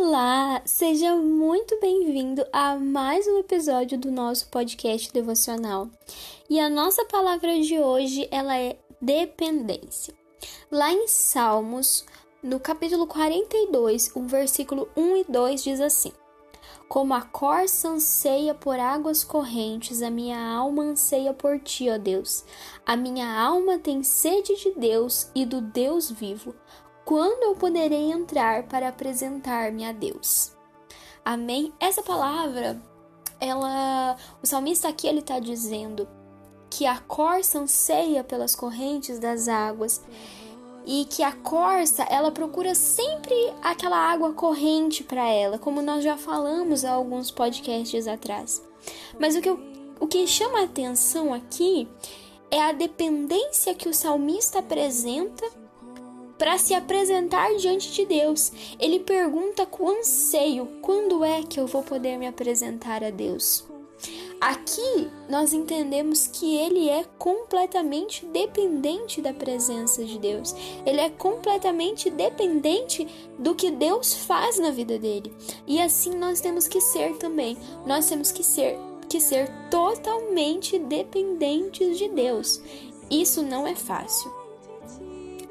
Olá, seja muito bem-vindo a mais um episódio do nosso podcast devocional. E a nossa palavra de hoje, ela é dependência. Lá em Salmos, no capítulo 42, o versículo 1 e 2 diz assim: Como a corça anseia por águas correntes, a minha alma anseia por ti, ó Deus. A minha alma tem sede de Deus e do Deus vivo quando eu poderei entrar para apresentar-me a Deus? Amém? Essa palavra, ela, o salmista aqui ele está dizendo que a corça anseia pelas correntes das águas e que a corça ela procura sempre aquela água corrente para ela, como nós já falamos há alguns podcasts atrás. Mas o que, eu, o que chama a atenção aqui é a dependência que o salmista apresenta para se apresentar diante de Deus. Ele pergunta com anseio: quando é que eu vou poder me apresentar a Deus? Aqui nós entendemos que ele é completamente dependente da presença de Deus. Ele é completamente dependente do que Deus faz na vida dele. E assim nós temos que ser também. Nós temos que ser que ser totalmente dependentes de Deus. Isso não é fácil.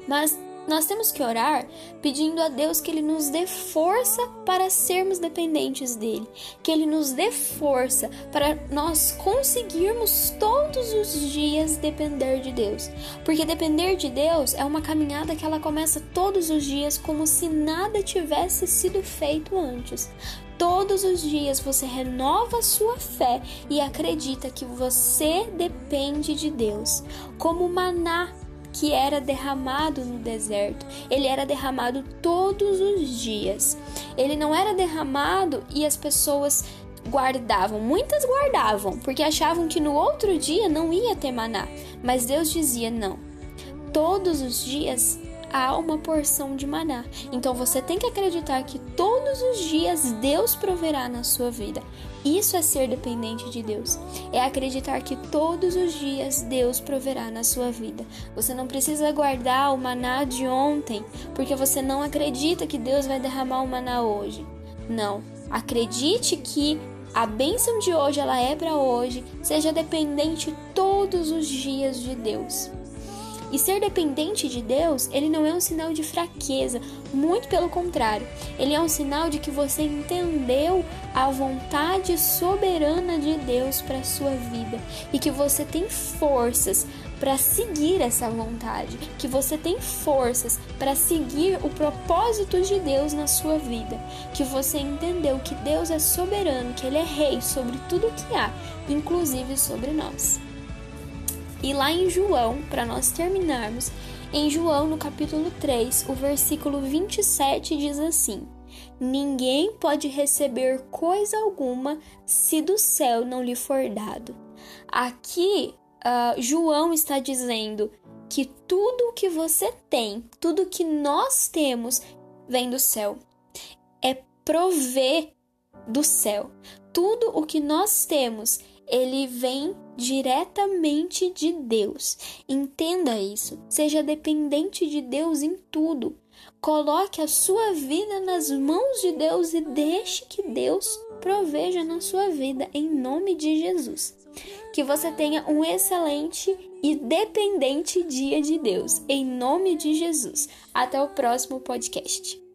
Mas nós temos que orar pedindo a Deus que Ele nos dê força para sermos dependentes dEle, que Ele nos dê força para nós conseguirmos todos os dias depender de Deus. Porque depender de Deus é uma caminhada que ela começa todos os dias como se nada tivesse sido feito antes. Todos os dias você renova sua fé e acredita que você depende de Deus. Como maná que era derramado no deserto. Ele era derramado todos os dias. Ele não era derramado e as pessoas guardavam. Muitas guardavam, porque achavam que no outro dia não ia ter maná. Mas Deus dizia: não. Todos os dias há uma porção de maná. Então você tem que acreditar que todos os dias Deus proverá na sua vida. Isso é ser dependente de Deus. É acreditar que todos os dias Deus proverá na sua vida. Você não precisa guardar o maná de ontem, porque você não acredita que Deus vai derramar o maná hoje. Não. Acredite que a bênção de hoje ela é para hoje. Seja dependente todos os dias de Deus. E ser dependente de Deus, ele não é um sinal de fraqueza, muito pelo contrário. Ele é um sinal de que você entendeu a vontade soberana de Deus para sua vida e que você tem forças para seguir essa vontade, que você tem forças para seguir o propósito de Deus na sua vida, que você entendeu que Deus é soberano, que ele é rei sobre tudo que há, inclusive sobre nós. E lá em João, para nós terminarmos, em João, no capítulo 3, o versículo 27 diz assim: Ninguém pode receber coisa alguma se do céu não lhe for dado. Aqui, uh, João está dizendo que tudo o que você tem, tudo que nós temos, vem do céu. É prover do céu. Tudo o que nós temos ele vem diretamente de Deus. Entenda isso. Seja dependente de Deus em tudo. Coloque a sua vida nas mãos de Deus e deixe que Deus proveja na sua vida em nome de Jesus. Que você tenha um excelente e dependente dia de Deus em nome de Jesus. Até o próximo podcast.